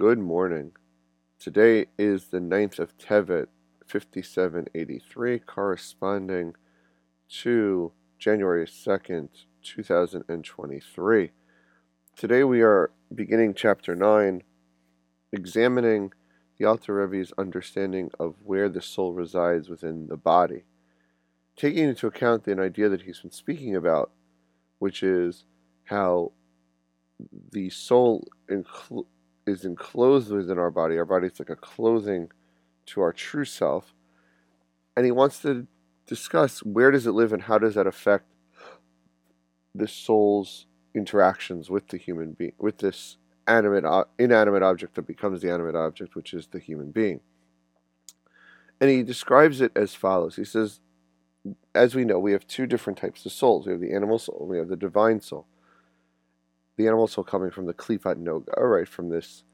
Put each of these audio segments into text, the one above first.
Good morning. Today is the 9th of Tevet, 5783, corresponding to January 2nd, 2023. Today we are beginning chapter 9, examining the Alter Rebbe's understanding of where the soul resides within the body, taking into account the idea that he's been speaking about, which is how the soul includes is enclosed within our body. Our body is like a clothing to our true self. And he wants to discuss where does it live and how does that affect the soul's interactions with the human being, with this animate, inanimate object that becomes the animate object, which is the human being. And he describes it as follows. He says, as we know, we have two different types of souls. We have the animal soul, we have the divine soul the animal soul coming from the Klipat Noga, right, from this,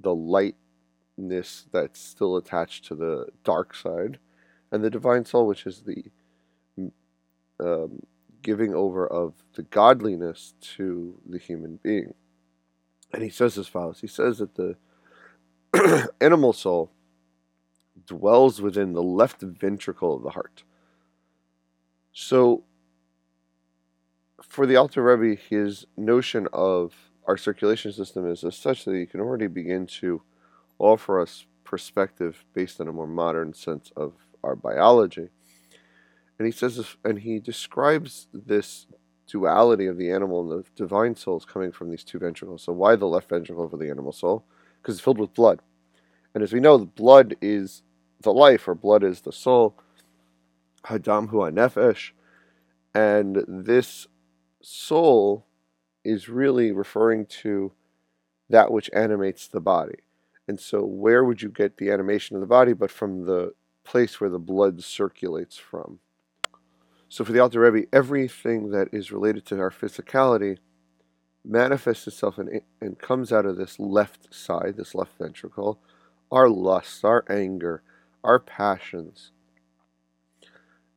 the lightness that's still attached to the dark side, and the divine soul, which is the um, giving over of the godliness to the human being. And he says as follows He says that the animal soul dwells within the left ventricle of the heart. So for the Alter Rebbe, his notion of our circulation system is as such that he can already begin to offer us perspective based on a more modern sense of our biology. And he says, and he describes this duality of the animal and the divine souls coming from these two ventricles. So, why the left ventricle for the animal soul? Because it's filled with blood. And as we know, blood is the life, or blood is the soul. Hadam hu nefesh. And this soul is really referring to that which animates the body. And so, where would you get the animation of the body but from the place where the blood circulates from? So, for the Alter Rebbe, everything that is related to our physicality manifests itself and, and comes out of this left side, this left ventricle. Our lusts, our anger, our passions,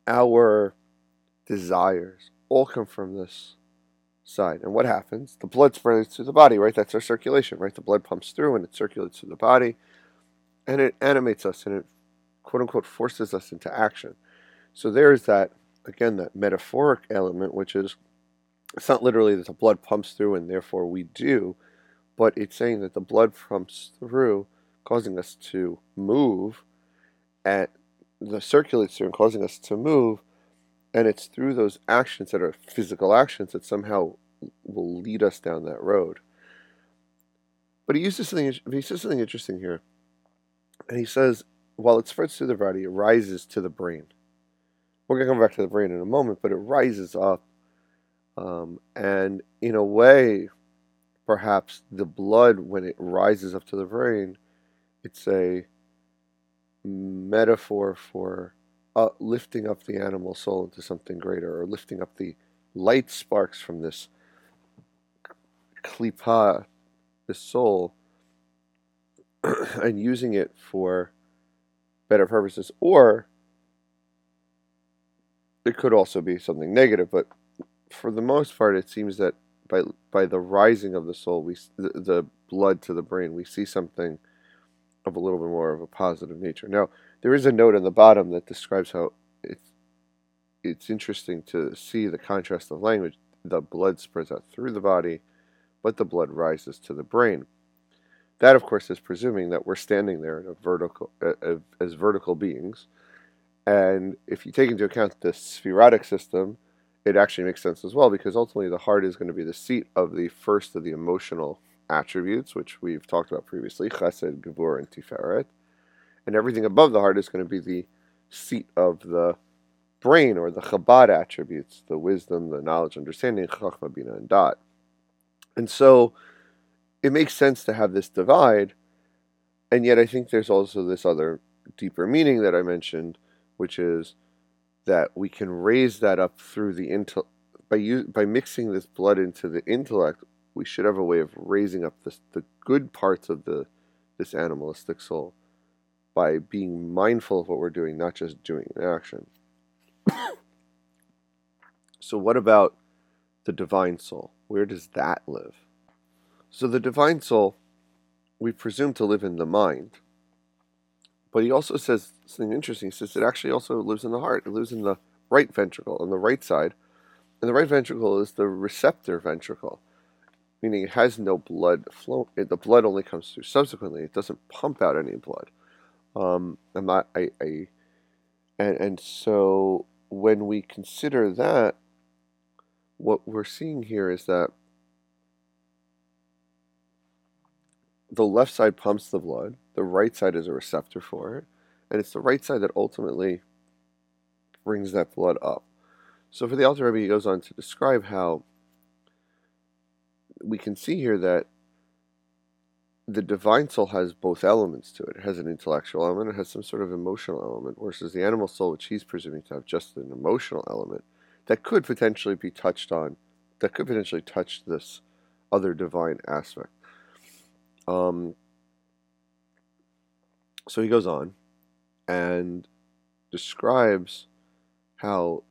our desires, all come from this side. And what happens? The blood spreads through the body, right? That's our circulation, right? The blood pumps through and it circulates through the body and it animates us and it quote unquote forces us into action. So there's that, again, that metaphoric element, which is it's not literally that the blood pumps through and therefore we do, but it's saying that the blood pumps through, causing us to move, and the circulates through and causing us to move and it's through those actions that are physical actions that somehow will lead us down that road. But he uses something. He says something interesting here, and he says, while it spreads through the body, it rises to the brain. We're to come back to the brain in a moment, but it rises up, um, and in a way, perhaps the blood, when it rises up to the brain, it's a metaphor for uh, lifting up the animal soul into something greater, or lifting up the light sparks from this klipa, the soul, and using it for better purposes. Or it could also be something negative, but for the most part, it seems that by by the rising of the soul, we the, the blood to the brain, we see something of a little bit more of a positive nature. Now, there is a note on the bottom that describes how it's it's interesting to see the contrast of language. The blood spreads out through the body, but the blood rises to the brain. That, of course, is presuming that we're standing there vertical uh, as vertical beings, and if you take into account the sefirotic system, it actually makes sense as well because ultimately the heart is going to be the seat of the first of the emotional attributes, which we've talked about previously, Chesed, Gevur, and Tiferet and everything above the heart is going to be the seat of the brain or the Chabad attributes, the wisdom, the knowledge, understanding, Chachma, Bina, and Dot. And so it makes sense to have this divide, and yet I think there's also this other deeper meaning that I mentioned, which is that we can raise that up through the intellect. By, by mixing this blood into the intellect, we should have a way of raising up this, the good parts of the this animalistic soul by being mindful of what we're doing, not just doing an action. so, what about the divine soul? Where does that live? So, the divine soul, we presume to live in the mind. But he also says something interesting. He says it actually also lives in the heart. It lives in the right ventricle, on the right side. And the right ventricle is the receptor ventricle, meaning it has no blood flow. The blood only comes through subsequently. It doesn't pump out any blood. Um, not, I, I, and, and so when we consider that, what we're seeing here is that the left side pumps the blood, the right side is a receptor for it, and it's the right side that ultimately brings that blood up. So for the Alter Rebbe, he goes on to describe how we can see here that the divine soul has both elements to it. It has an intellectual element, it has some sort of emotional element, versus the animal soul, which he's presuming to have just an emotional element that could potentially be touched on, that could potentially touch this other divine aspect. Um, so he goes on and describes how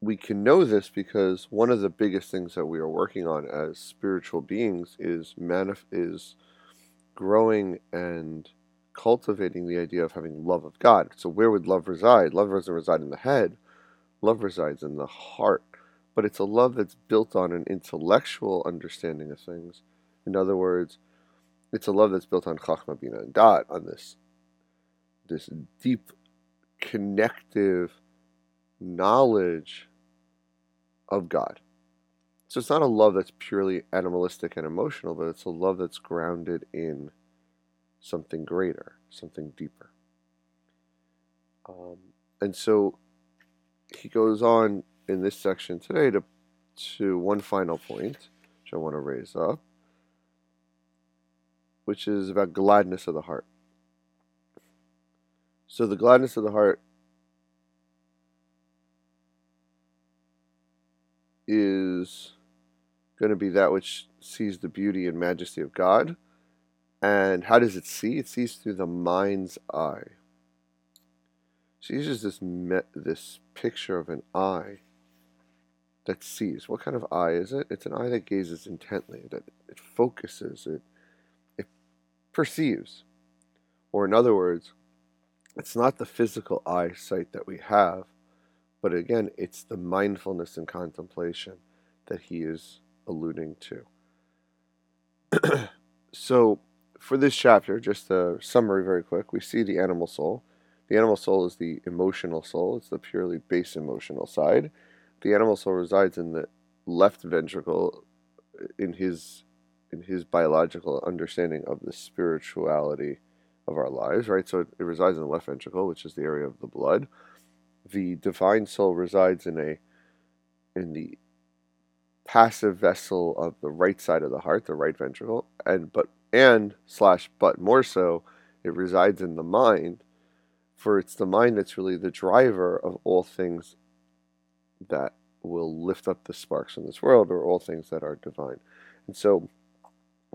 we can know this because one of the biggest things that we are working on as spiritual beings is manif- is growing and cultivating the idea of having love of God. So where would love reside? Love doesn't reside in the head. Love resides in the heart. But it's a love that's built on an intellectual understanding of things. In other words, it's a love that's built on Chachma Bina and Dat, on this this deep connective knowledge of God. So it's not a love that's purely animalistic and emotional, but it's a love that's grounded in something greater, something deeper. Um, and so he goes on in this section today to to one final point, which I want to raise up, which is about gladness of the heart. So the gladness of the heart is going to be that which sees the beauty and majesty of God. And how does it see? It sees through the mind's eye. She uses this me- this picture of an eye that sees. What kind of eye is it? It's an eye that gazes intently, that it focuses, it it perceives. Or in other words, it's not the physical eyesight that we have, but again, it's the mindfulness and contemplation that he is alluding to. so, for this chapter, just a summary very quick, we see the animal soul. The animal soul is the emotional soul, it's the purely base emotional side. The animal soul resides in the left ventricle uh, in his in his biological understanding of the spirituality of our lives, right? So it, it resides in the left ventricle, which is the area of the blood the divine soul resides in a in the passive vessel of the right side of the heart, the right ventricle, and but and slash but more so, it resides in the mind, for it's the mind that's really the driver of all things that will lift up the sparks in this world, or all things that are divine. And so,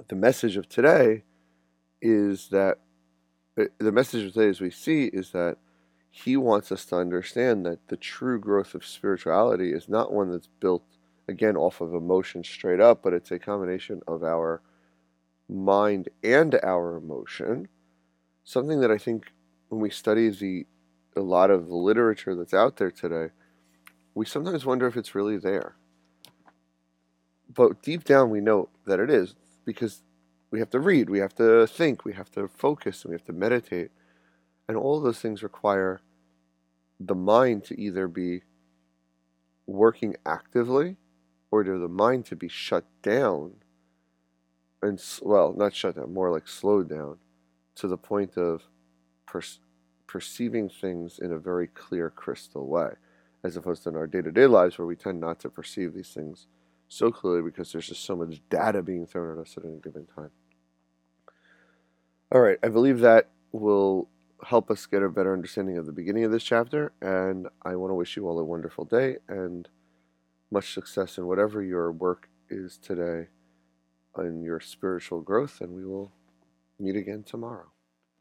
the message of today is that the message of today, as we see, is that he wants us to understand that the true growth of spirituality is not one that's built again off of emotion straight up, but it's a combination of our mind and our emotion. Something that I think when we study the a lot of the literature that's out there today, we sometimes wonder if it's really there. But deep down we know that it is because we have to read, we have to think, we have to focus, and we have to meditate. And all those things require the mind to either be working actively or to the mind to be shut down and well not shut down more like slowed down to the point of per- perceiving things in a very clear crystal way as opposed to in our day-to-day lives where we tend not to perceive these things so clearly because there's just so much data being thrown at us at any given time. All right i believe that will help us get a better understanding of the beginning of this chapter. And I want to wish you all a wonderful day and much success in whatever your work is today in your spiritual growth. And we will meet again tomorrow.